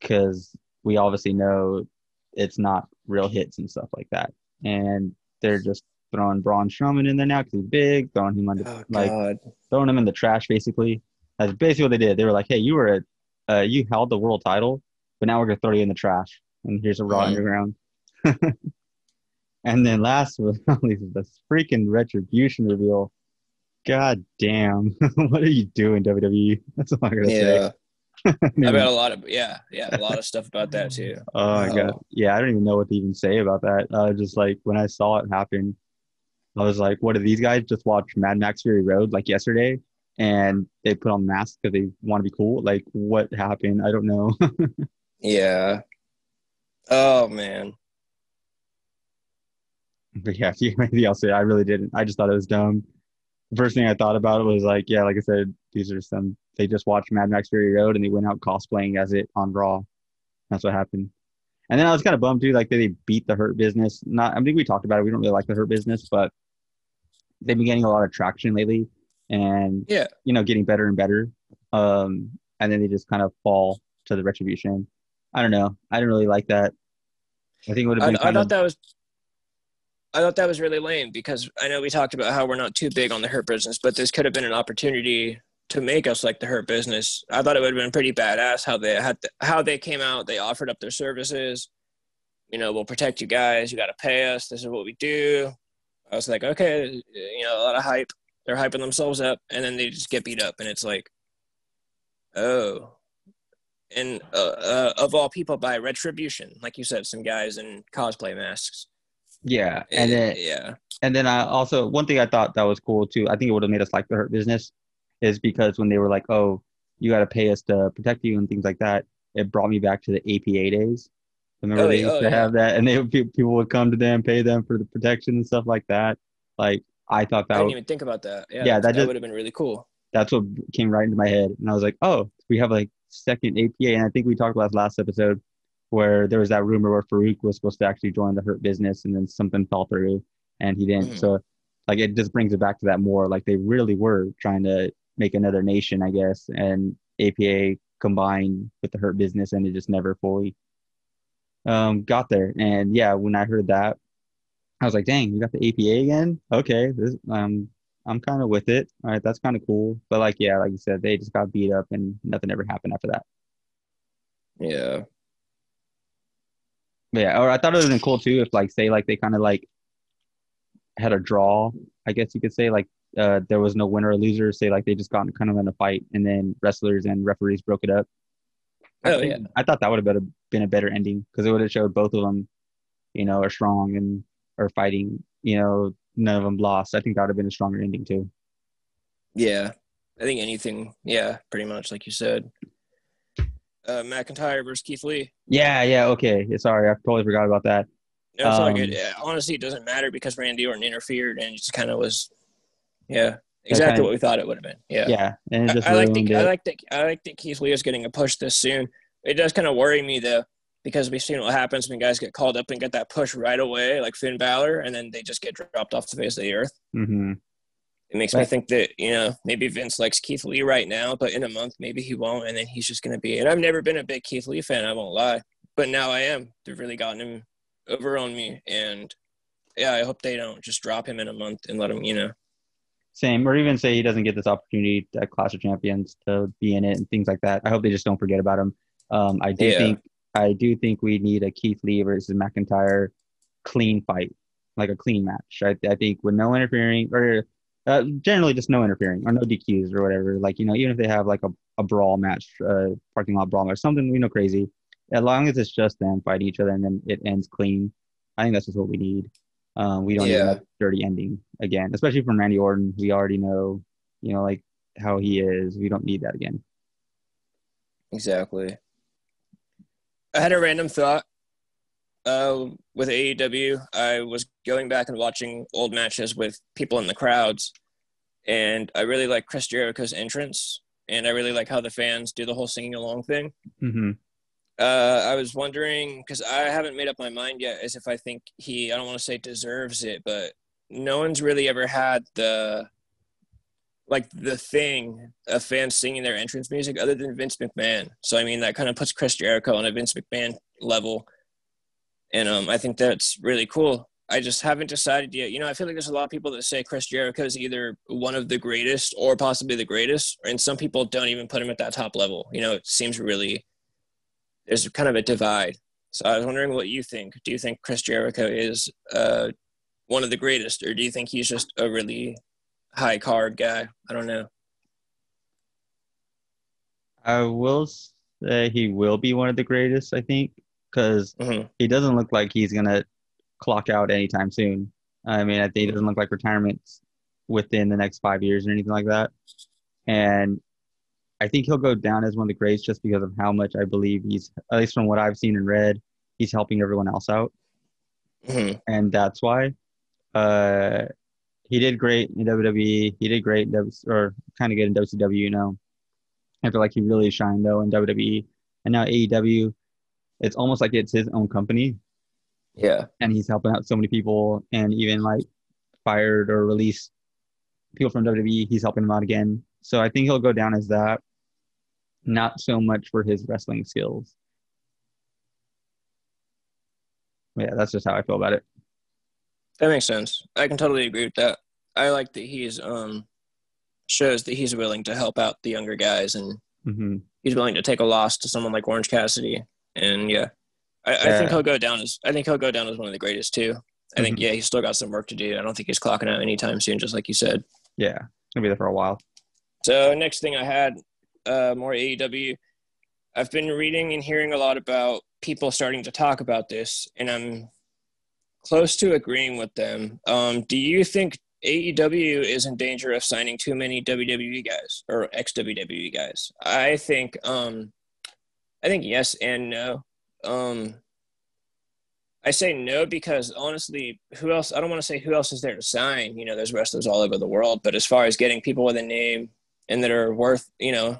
[SPEAKER 2] because we obviously know it's not real hits and stuff like that. And they're just throwing Braun Strowman in there now because he's big, throwing him under,
[SPEAKER 1] Oh,
[SPEAKER 2] like throwing him in the trash. Basically, that's basically what they did. They were like, "Hey, you were a, uh, you held the world title, but now we're gonna throw you in the trash, and here's a Raw
[SPEAKER 1] Mhm.
[SPEAKER 2] Underground." And then last but not least, the freaking retribution reveal. God damn. what are you doing, WWE? That's all I'm gonna
[SPEAKER 1] Yeah.
[SPEAKER 2] say.
[SPEAKER 1] I've got a lot of yeah, yeah, a lot of stuff about that too.
[SPEAKER 2] Oh my god.
[SPEAKER 1] Oh.
[SPEAKER 2] Yeah, I don't even know what to even say about that. Uh, just like when I saw it happen, I was like, "What do these guys just watch Mad Max Fury Road like yesterday?" And they put on masks because they want to be cool. Like, what happened? I don't know.
[SPEAKER 1] Yeah. Oh man.
[SPEAKER 2] but yeah, if you anything else to say, I really didn't. I just thought it was dumb. The first thing I thought about it was like, yeah, like I said, these are some. They just watched Mad Max Fury Road and they went out cosplaying as it on Raw. That's what happened. And then I was kind of bummed too, like they beat the Hurt Business. Not, I think we talked about it. We don't really like the Hurt Business, but they've been getting a lot of traction lately, and
[SPEAKER 1] Yeah.
[SPEAKER 2] you know, getting better and better. Um, and then they just kind of fall to the retribution. I don't know. I didn't really like that. I think it would have been
[SPEAKER 1] I
[SPEAKER 2] kind
[SPEAKER 1] thought
[SPEAKER 2] of
[SPEAKER 1] that was I thought that was really lame because I know we talked about how we're not too big on the hurt business, but this could have been an opportunity to make us like the hurt business. I thought it would have been pretty badass how they had how they came out. They offered up their services. You know, we'll protect you guys. You got to pay us. This is what we do. I was like, okay, you know, a lot of hype. They're hyping themselves up, and then they just get beat up, and it's like, oh. And uh, uh, of all people, by retribution, like you said, some guys in cosplay masks.
[SPEAKER 2] yeah. And
[SPEAKER 1] Eh,
[SPEAKER 2] then
[SPEAKER 1] yeah,
[SPEAKER 2] And then I also one thing I thought that was cool too. I think it would have made us like the hurt business, is because when they were like, "Oh, you got to pay us to protect you" and things like that, it brought me back to the APA days. Remember
[SPEAKER 1] Oh,
[SPEAKER 2] they used
[SPEAKER 1] oh,
[SPEAKER 2] to
[SPEAKER 1] yeah.
[SPEAKER 2] have that, and they people would come to them, pay them for the protection and stuff like that. Like I thought that
[SPEAKER 1] I
[SPEAKER 2] didn't
[SPEAKER 1] even think about that. Yeah,
[SPEAKER 2] Yeah,
[SPEAKER 1] that,
[SPEAKER 2] that just-
[SPEAKER 1] would have been really cool.
[SPEAKER 2] that's what came right into my head, and I was like, "Oh, we have like second APA," and I think we talked about last episode where there was that rumor where Faarooq was supposed to actually join the hurt business, and then something fell through, and he didn't.
[SPEAKER 1] Mhm.
[SPEAKER 2] So like it just brings it back to that more like they really were trying to make another nation i guess and apa combined with the hurt business and it just never fully um got there and yeah when i heard that i was like dang we got the apa again okay this um i'm kind of with it all right that's kind of cool but like yeah like you said they just got beat up and nothing ever happened after that
[SPEAKER 1] Yeah,
[SPEAKER 2] But yeah or i thought it would have been cool too if like say like they kind of like had a draw i guess you could say like uh, there was no winner or loser. Say like they just got kind of in a fight, and then wrestlers and referees broke it up. I
[SPEAKER 1] Oh, yeah.
[SPEAKER 2] I thought that would have been a, been a better ending because it would have showed both of them, you know, are strong and are fighting. You know, none of them lost. I think that would have been a stronger ending too.
[SPEAKER 1] yeah. I think anything. Yeah, pretty much like you said. Uh, McIntyre versus Keith Lee.
[SPEAKER 2] Yeah, yeah, okay. Yeah, Sorry, I totally forgot about that.
[SPEAKER 1] No, it's all
[SPEAKER 2] Um,
[SPEAKER 1] good. Yeah, honestly, it doesn't matter because Randy Orton interfered and it just kind of was. Yeah, exactly what we thought it would have been. Yeah.
[SPEAKER 2] Yeah, and it just
[SPEAKER 1] I, I like
[SPEAKER 2] it.
[SPEAKER 1] I like that. I like that Keith Lee is getting a push this soon. It does kind of worry me though, because we've seen what happens when guys get called up and get that push right away, like Finn Balor, and then they just get dropped off the face of the earth.
[SPEAKER 2] hmm
[SPEAKER 1] It makes me think that you know maybe Vince likes Keith Lee right now, but in a month maybe he won't, and then he's just going to be. And I've never been a big Keith Lee fan. I won't lie, but now I am. They've really gotten him over on me, and yeah, I hope they don't just drop him in a month and let him. You know,
[SPEAKER 2] Same, or even say he doesn't get this opportunity at Clash of Champions to be in it and things like that. I hope they just don't forget about him. Um, I do
[SPEAKER 1] Yeah.
[SPEAKER 2] think I do think we need a Keith Lee versus McIntyre clean fight, like a clean match. I, I think with no interfering or uh, generally just no interfering or no DQs or whatever. Like you know, even if they have like a, a brawl match, uh, parking lot brawl or something you know crazy, as long as it's just them fighting each other and then it ends clean. I think that's just what we need. Um, we don't need that dirty ending again, especially from Randy Orton. We already know, you know, like how he is. We don't need that again.
[SPEAKER 1] exactly. I had a random thought. Uh, with AEW, I was going back and watching old matches with people in the crowds, and I really like Chris Jericho's entrance, and I really like how the fans do the whole singing along thing.
[SPEAKER 2] Mm-hmm.
[SPEAKER 1] Uh, I was wondering because I haven't made up my mind yet as if I think he I don't want to say deserves it, but no one's really ever had the like the thing of fans singing their entrance music other than Vince McMahon. So I mean that kind of puts Chris Jericho on a Vince McMahon level, and um, I think that's really cool. I just haven't decided yet. You know, I feel like there's a lot of people that say Chris Jericho is either one of the greatest or possibly the greatest, and some people don't even put him at that top level. You know, it seems really there's kind of a divide. So I was wondering what you think. Do you think Chris Jericho is uh, one of the greatest, or do you think he's just a really high card guy? I don't know.
[SPEAKER 2] I will say he will be one of the greatest. I think because
[SPEAKER 1] Mhm.
[SPEAKER 2] he doesn't look like he's gonna clock out anytime soon. I mean, I think he doesn't look like retirement's within the next five years or anything like that. And I think he'll go down as one of the greats just because of how much I believe he's, at least from what I've seen and read, he's helping everyone else out.
[SPEAKER 1] Mhm.
[SPEAKER 2] and that's why uh, he did great in WWE. He did great in W, or kind of good in WCW. You know, I feel like he really shined though in WWE, and now AEW. It's almost like it's his own company,
[SPEAKER 1] Yeah.
[SPEAKER 2] and he's helping out so many people, and even like fired or released people from WWE. He's helping them out again. So I think he'll go down as that. Not so much for his wrestling skills. Yeah, that's just how I feel about it.
[SPEAKER 1] That makes sense. I can totally agree with that. I like that he's um shows that he's willing to help out the younger guys and
[SPEAKER 2] hmm
[SPEAKER 1] he's willing to take a loss to someone like Orange Cassidy. And yeah, I, I think he'll go down as I think he'll go down as one of the greatest too. I think
[SPEAKER 2] Mhm.
[SPEAKER 1] yeah, he's still got some work to do. I don't think he's clocking out anytime soon, just like you said.
[SPEAKER 2] Yeah, gonna be there for a while.
[SPEAKER 1] So next thing I had uh, more AEW. I've been reading and hearing a lot about people starting to talk about this, and I'm close to agreeing with them. Um, do you think AEW is in danger of signing too many WWE guys or ex WWE guys? I think um, I think yes and no. Um, I say no because honestly, who else? I don't want to say who else is there to sign. You know, there's wrestlers all over the world, but as far as getting people with a name and that are worth, you know,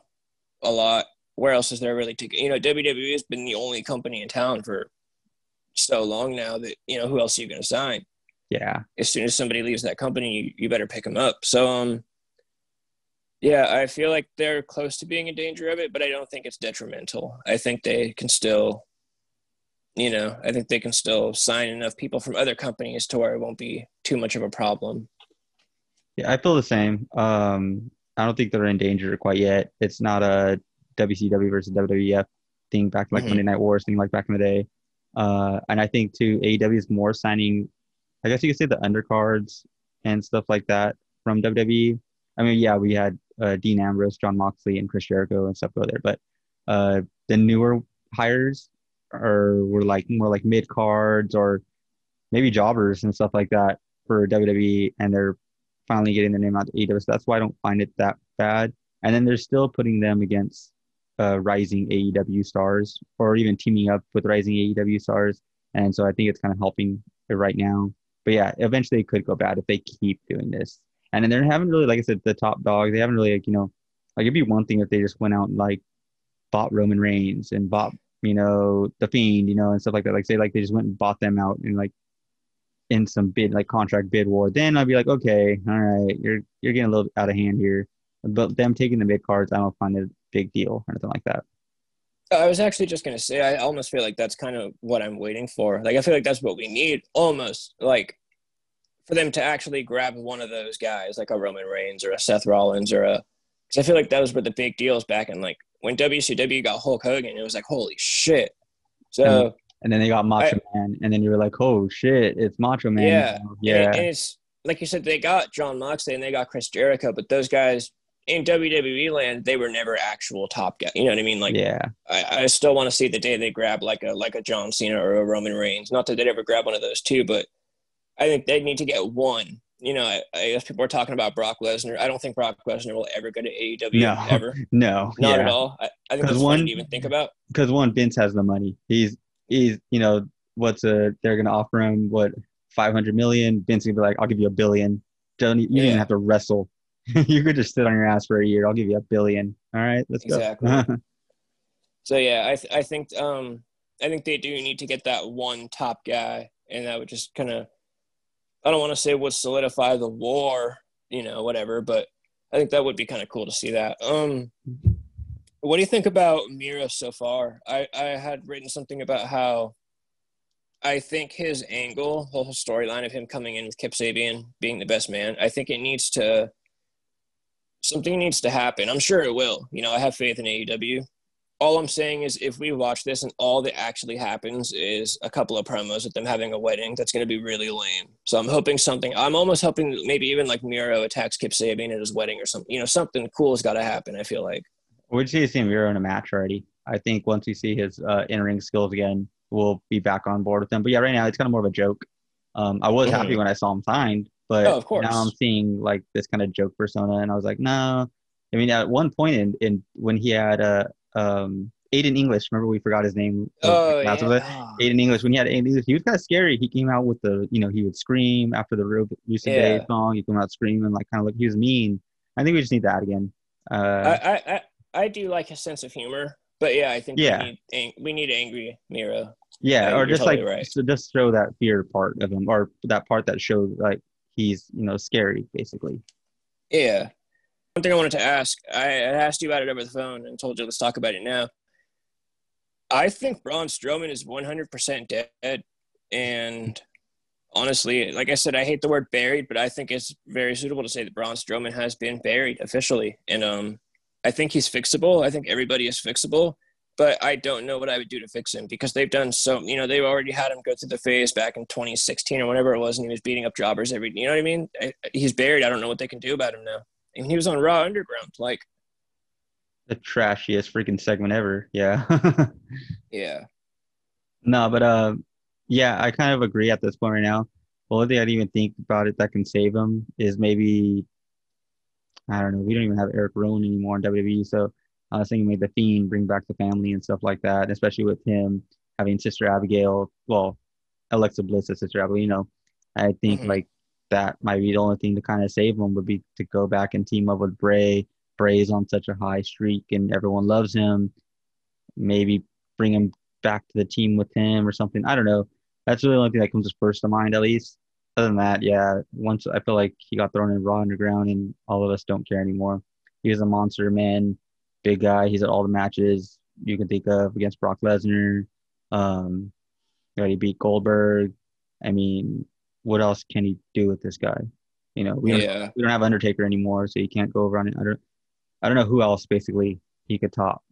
[SPEAKER 1] a lot, where else is there really to? You know, WWE has been the only company in town for so long now that you know who else are you going to sign?
[SPEAKER 2] Yeah,
[SPEAKER 1] As soon as somebody leaves that company, you, you better pick them up. So, um, yeah, I feel like they're close to being in danger of it, but I don't think it's detrimental. I think they can still, you know, I think they can still sign enough people from other companies to where it won't be too much of a problem.
[SPEAKER 2] yeah, I feel the same. Um, I don't think they're in danger quite yet. It's not a WCW versus WWF thing back like
[SPEAKER 1] Mhm.
[SPEAKER 2] Monday Night Wars thing like back in the day. Uh, and I think too AEW is more signing. I guess you could say the undercards and stuff like that from WWE. I mean, yeah, we had uh, Dean Ambrose, Jon Moxley, and Chris Jericho and stuff go there, but uh, the newer hires are were like more like mid cards or maybe jobbers and stuff like that for WWE, and they're finally getting their name out to AEW. So that's why I don't find it that bad. And then they're still putting them against uh, rising AEW stars or even teaming up with rising AEW stars. And so I think it's kind of helping it right now. But yeah, eventually it could go bad if they keep doing this. And then they haven't really, like I said, the top dog. They haven't really, like, you know, like it'd be one thing if they just went out and like bought Roman Reigns and bought, you know, the Fiend, you know, and stuff like that. Like say, like they just went and bought them out and like in some bid, like contract bid war. Then I'd be like, okay, all right, you're you're getting a little out of hand here. But them taking the mid cards, I don't find it a big deal or anything like that.
[SPEAKER 1] Uh, I was actually just gonna say, I almost feel like that's kind of what I'm waiting for. Like, I feel like that's what we need, almost like for them to actually grab one of those guys, like a Roman Reigns or a Seth Rollins or a. Because I feel like those were the big deals back in like when WCW got Hulk Hogan. It was like, holy shit! So
[SPEAKER 2] And then they got Macho Man, and then you were like, oh shit, it's Macho Man.
[SPEAKER 1] Yeah.
[SPEAKER 2] yeah,
[SPEAKER 1] and, and it's like you said, they got Jon Moxley and they got Chris Jericho, but those guys in WWE land, they were never actual top guys. You know what I mean? Like,
[SPEAKER 2] yeah,
[SPEAKER 1] I, I still want to see the day they grab like a like a John Cena or a Roman Reigns. Not that they'd ever grab one of those two, but I think they need to get one. You know, I, I guess people are talking about Brock Lesnar. I don't think Brock Lesnar will ever go to AEW
[SPEAKER 2] No.
[SPEAKER 1] ever.
[SPEAKER 2] no,
[SPEAKER 1] Not
[SPEAKER 2] yeah.
[SPEAKER 1] at all. I, I think that's
[SPEAKER 2] one-
[SPEAKER 1] to even think about.
[SPEAKER 2] because one Vince has the money. He's he's you know what's a they're gonna offer him what five hundred million. Vince gonna be like, I'll give you a billion. Don't you didn't have to wrestle. you could just sit on your ass for a year. I'll give you a billion. All right, let's
[SPEAKER 1] Exactly.
[SPEAKER 2] go.
[SPEAKER 1] So yeah, I th- I think um I think they do need to get that one top guy, and that would just kind of I don't want to say would solidify the war, you know, whatever, but I think that would be kind of cool to see that. Um, what do you think about Miro so far? I I had written something about how I think his angle, the whole storyline of him coming in with Kip Sabian being the best man, I think it needs to something needs to happen. I'm sure it will. You know, I have faith in AEW all I'm saying is if we watch this and all that actually happens is a couple of promos with them having a wedding, that's going to be really lame. So I'm hoping something. I'm almost hoping maybe even like Miro attacks Kip Sabian at his wedding or something. You know, something cool has got to happen. I feel like.
[SPEAKER 2] We'd see see Miro in a match already. I think once we see his uh, in-ring skills again, we'll be back on board with him. But yeah, right now it's kind of more of a joke. Um, I was mm-hmm. happy when I saw him signed, but
[SPEAKER 1] oh, of course.
[SPEAKER 2] now I'm seeing like this kind of joke persona, and I was like, no. I mean, at one point in, in when he had a uh, um, Aiden English, remember we forgot his name?
[SPEAKER 1] Oh, yeah.
[SPEAKER 2] Aiden English. When he had Aiden English, he was kind of scary. He came out with the, you know, he would scream after the real recent yeah. day song. He came out screaming, like kind of like he was mean. I think we just need that again. Uh,
[SPEAKER 1] I, I, I do like his sense of humor, but yeah, I think yeah. we need, we need angry Miro.
[SPEAKER 2] Yeah, or just totally like right. so just show that fear part of him, or that part that shows like he's you know scary, basically.
[SPEAKER 1] Yeah. One thing I wanted to ask, I asked you about it over the phone and told you let's talk about it now. I think Braun Strowman is 100% dead, and honestly, like I said, I hate the word buried, but I think it's very suitable to say that Braun Strowman has been buried officially, and um, I think he's fixable. I think everybody is fixable but I don't know what I would do to fix him because they've done so. You know, they've already had him go through the phase back in 2016 or whatever it was, and he was beating up jobbers every. You know what I mean? I, he's buried. I don't know what they can do about him now. And he was on Raw Underground, like
[SPEAKER 2] the trashiest freaking segment ever. Yeah.
[SPEAKER 1] yeah.
[SPEAKER 2] No, but uh, yeah, I kind of agree at this point right now. The only thing I'd even think about it that can save him is maybe I don't know. We don't even have Erick Rowan anymore in WWE, so Was thinking maybe the Fiend bring back the family and stuff like that, especially with him having Sister Abigail. Well, Alexa Bliss as Sister Abigail. You know, I think mm-hmm. like that might be the only thing to kind of save him would be to go back and team up with Bray. Bray's on such a high streak and everyone loves him. Maybe bring him back to the team with him or something. I don't know. That's really the only thing that comes first to mind, at least. Other than that, yeah, once I feel like he got thrown in Raw Underground and all of us don't care anymore. He was a monster man big guy. He's at all the matches you can think of against Brock Lesnar. Um, he beat Goldberg. I mean, what else can he do with this guy? You know, we don't, yeah. we don't have Undertaker anymore, so he can't go over on it. I don't, I don't know who else basically he could top.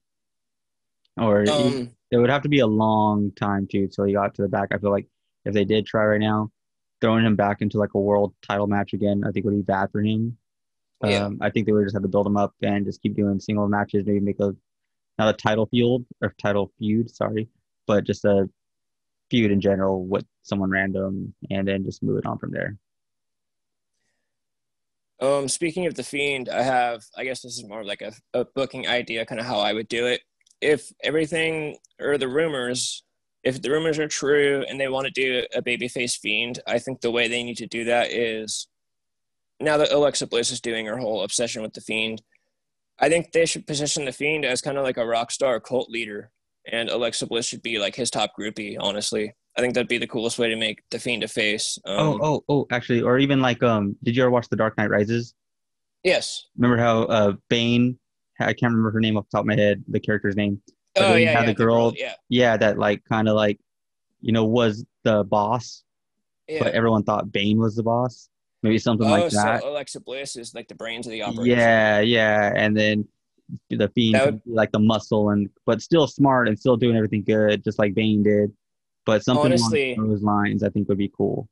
[SPEAKER 2] Or um, he, it would have to be a long time too till he got to the back. I feel like if they did try right now, throwing him back into like a world title match again, I think would be bad for him. Yeah. Um, I think they would just have to build them up and just keep doing single matches, maybe make a not a title field or title feud, sorry, but just a feud in general with someone random and then just move it on from there.
[SPEAKER 1] Um, speaking of the fiend, I have I guess this is more like a, a booking idea, kind of how I would do it. If everything or the rumors, if the rumors are true and they want to do a babyface fiend, I think the way they need to do that is now that Alexa Bliss is doing her whole obsession with the Fiend, I think they should position the Fiend as kind of like a rock star cult leader, and Alexa Bliss should be like his top groupie. Honestly, I think that'd be the coolest way to make the Fiend a face.
[SPEAKER 2] Um, oh, oh, oh! Actually, or even like, um, did you ever watch The Dark Knight Rises?
[SPEAKER 1] Yes.
[SPEAKER 2] Remember how uh Bane? I can't remember her name off the top of my head. The character's name.
[SPEAKER 1] But oh yeah, yeah,
[SPEAKER 2] the girl, the girl,
[SPEAKER 1] yeah,
[SPEAKER 2] yeah, that like kind of like, you know, was the boss, yeah. but everyone thought Bane was the boss maybe something oh, like that.
[SPEAKER 1] So Alexa Bliss is like the brains of the operation.
[SPEAKER 2] Yeah, yeah, and then the fiend would, like the muscle and but still smart and still doing everything good, just like Bane did. But something honestly, along those lines, I think, would be cool.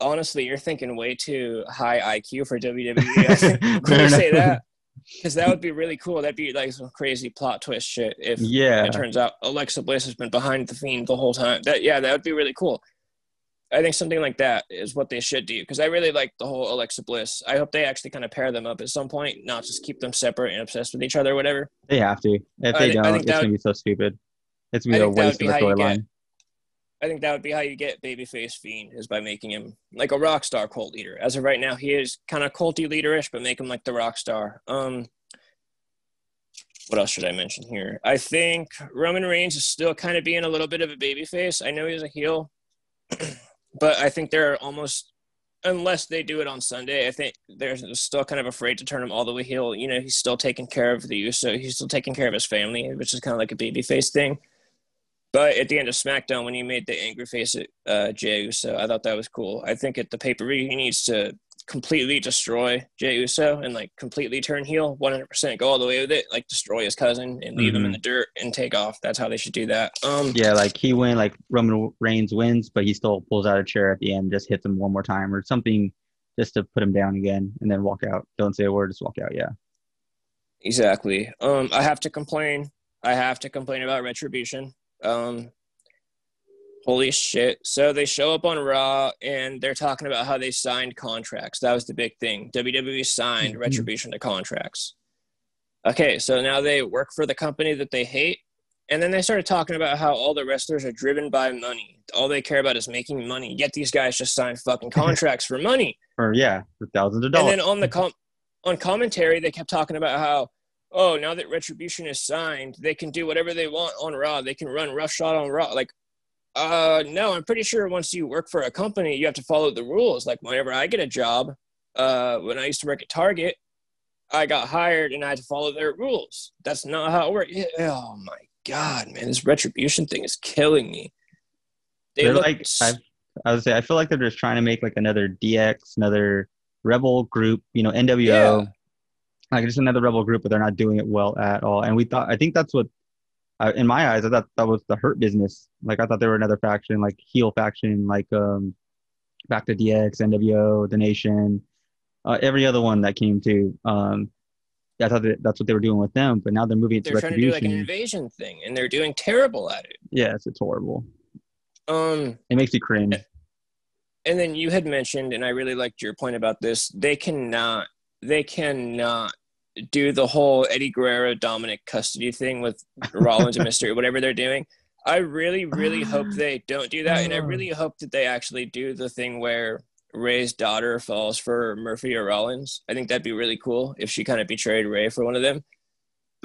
[SPEAKER 1] Honestly, you're thinking way too high IQ for WWE. When you say that, because that would be really cool. That'd be like some crazy plot twist shit. If
[SPEAKER 2] yeah,
[SPEAKER 1] it turns out Alexa Bliss has been behind the fiend the whole time. That yeah, that would be really cool. I think something like that is what they should do because I really like the whole Alexa Bliss. I hope they actually kind of pair them up at some point, not just keep them separate and obsessed with each other or whatever.
[SPEAKER 2] They have to. If they don't, it's gonna be so stupid. It's gonna be a waste of the storyline.
[SPEAKER 1] I think that would be how you get babyface Fiend is by making him like a rock star cult leader. As of right now, he is kind of culty leaderish, but make him like the rock star. Um, what else should I mention here? I think Roman Reigns is still kind of being a little bit of a babyface. I know he's a heel. but I think they're almost unless they do it on Sunday, I think they're still kind of afraid to turn him all the way heel. You know, he's still taking care of the so he's still taking care of his family, which is kind of like a baby face thing. But at the end of SmackDown, when he made the angry face at uh, Jey Uso, I thought that was cool. I think at the pay per view, he needs to completely destroy Jey Uso and like completely turn heel, 100% go all the way with it, like destroy his cousin and leave him in the dirt and take off. That's how they should do that. Um,
[SPEAKER 2] Yeah, like he win, like Roman Reigns wins, but he still pulls out a chair at the end, just hits him one more time or something, just to put him down again, and then walk out. Don't say a word, just walk out. Yeah.
[SPEAKER 1] Exactly. Um, I have to complain. I have to complain about retribution. Um, holy shit! So they show up on Raw and they're talking about how they signed contracts. That was the big thing. WWE signed
[SPEAKER 2] Mhm.
[SPEAKER 1] retribution to contracts. Okay, so now they work for the company that they hate, and then they started talking about how all the wrestlers are driven by money. All they care about is making money. Yet these guys just signed fucking contracts for money.
[SPEAKER 2] Or yeah, for thousands of dollars.
[SPEAKER 1] And then on the com- on commentary, they kept talking about how, oh, now that Retribution is signed, they can do whatever they want on Raw. They can run roughshod on Raw. Like, uh, no, I'm pretty sure once you work for a company, you have to follow the rules. Like, whenever I get a job, uh, when I used to work at Target, I got hired and I had to follow their rules. That's not how it works. Oh my god, man, this Retribution thing is killing me. They
[SPEAKER 2] They're like, I would say, I feel like they're just trying to make like another DX, another rebel group, you know, NWO,
[SPEAKER 1] Yeah.
[SPEAKER 2] like just another rebel group, but they're not doing it well at all. And we thought, I think that's what, uh, in my eyes, I thought that was the hurt business. Like I thought they were another faction, like heel faction, like um, back to DX, NWO, the Nation, uh, every other one that came to. Um, I thought that that's what they were doing with them, but now they're moving it to
[SPEAKER 1] they're trying to do like an invasion thing, and they're doing terrible at it.
[SPEAKER 2] yes, it's horrible.
[SPEAKER 1] Um,
[SPEAKER 2] It makes you cringe.
[SPEAKER 1] and then you had mentioned, and I really liked your point about this. They cannot, they cannot do the whole Eddie Guerrero Dominic custody thing with Rollins and Mysterio, whatever they're doing. I really, really hope ah. they don't do that, and I really oh. hope that they actually do the thing where Rey's daughter falls for Murphy or Rollins. I think that'd be really cool if she kind of betrayed Rey for one of them.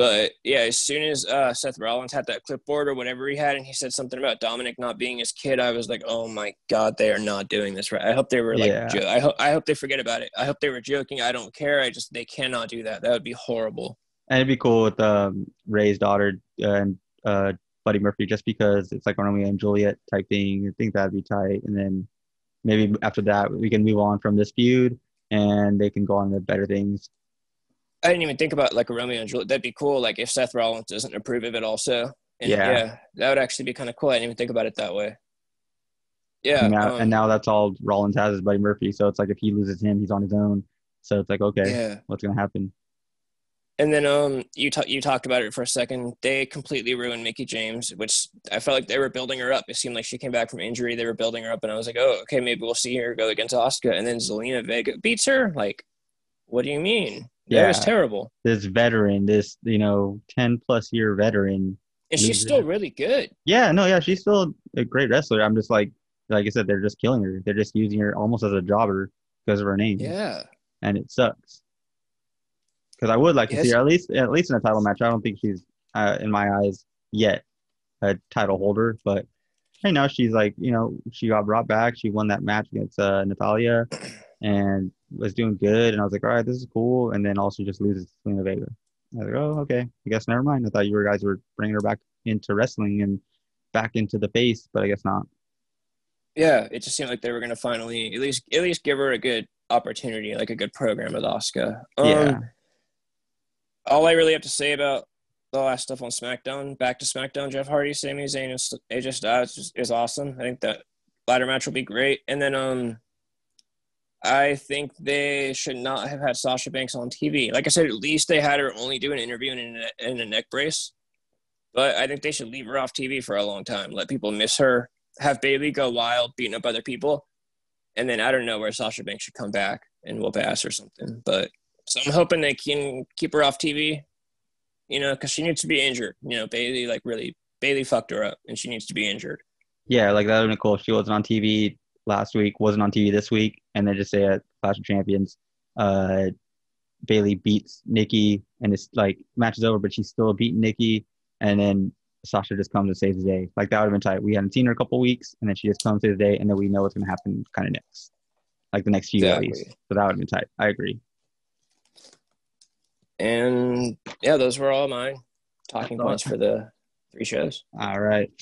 [SPEAKER 1] But yeah, as soon as uh, Seth Rollins had that clipboard or whatever he had, and he said something about Dominic not being his kid, I was like, "Oh my god, they are not doing this right." I hope they were like,
[SPEAKER 2] Yeah.
[SPEAKER 1] jo- I hope I hope they forget about it. I hope they were joking. I don't care. I just they cannot do that. That would be horrible.
[SPEAKER 2] And it'd be cool with um, Rey's daughter and uh, Buddy Murphy, just because it's like Romeo and Juliet type thing. I think that'd be tight. And then maybe after that, we can move on from this feud, and they can go on to better things.
[SPEAKER 1] I didn't even think about like a Romeo and Juliet. That'd be cool. Like if Seth Rollins doesn't approve of it, also. And
[SPEAKER 2] Yeah.
[SPEAKER 1] yeah, that would actually be kind of cool. I didn't even think about it that way. Yeah,
[SPEAKER 2] and, now,
[SPEAKER 1] um,
[SPEAKER 2] and now that's all Rollins has is Buddy Murphy. So it's like if he loses him, he's on his own. So it's like, okay,
[SPEAKER 1] yeah.
[SPEAKER 2] what's gonna happen?
[SPEAKER 1] And then um, you ta- you talked about it for a second. They completely ruined Mickie James, which I felt like they were building her up. It seemed like she came back from injury. They were building her up, and I was like, oh, okay, maybe we'll see her go against Asuka. And then Zelina Vega beats her. Like, what do you mean? That was terrible.
[SPEAKER 2] This veteran, this you know, ten plus year veteran.
[SPEAKER 1] And she's still
[SPEAKER 2] her.
[SPEAKER 1] really good.
[SPEAKER 2] Yeah, no, yeah, she's still a great wrestler. I'm just like, like I said, they're just killing her. They're just using her almost as a jobber because of her name.
[SPEAKER 1] Yeah.
[SPEAKER 2] and it sucks. Because I would like to
[SPEAKER 1] Yes.
[SPEAKER 2] see her at least at least in a title match. I don't think she's uh, in my eyes yet a title holder, but right now she's like you know she got brought back. She won that match against uh, Natalya and was doing good. And I was like, all right, this is cool. And then also just loses to Zelina Vega. I was like, oh okay, I guess never mind. I thought you were guys were bringing her back into wrestling and back into the face, but I guess not.
[SPEAKER 1] Yeah, it just seemed like they were gonna finally at least at least give her a good opportunity, like a good program with Asuka. Um,
[SPEAKER 2] Yeah.
[SPEAKER 1] All I really have to say about the last stuff on SmackDown, back to SmackDown, Jeff Hardy, Sami Zayn, and AJ Styles is awesome. I think that ladder match will be great. And then um, I think they should not have had Sasha Banks on TV. Like I said, at least they had her only do an interview in a, a neck brace. But I think they should leave her off TV for a long time. Let people miss her. Have Bayley go wild, beating up other people, and then I don't know where Sasha Banks should come back and whoop ass or something. But so I'm hoping they can keep her off TV. You know, because she needs to be injured. You know, Bayley like really Bayley fucked her up, and she needs to be injured.
[SPEAKER 2] Yeah, like that would been cool. if She wasn't on TV last week, wasn't on TV this week, and then just say at Clash of Champions, uh, Bayley beats Nikki, and it's like match is over, but she's still beating Nikki, and then Sasha just comes and saves the day. Like that would have been tight. We hadn't seen her a couple weeks, and then she just comes to the day, and then we know what's gonna happen kind of next, like the next few at least. So that would have been tight. I agree.
[SPEAKER 1] And yeah, those were all my talking points for the three shows.
[SPEAKER 2] All right.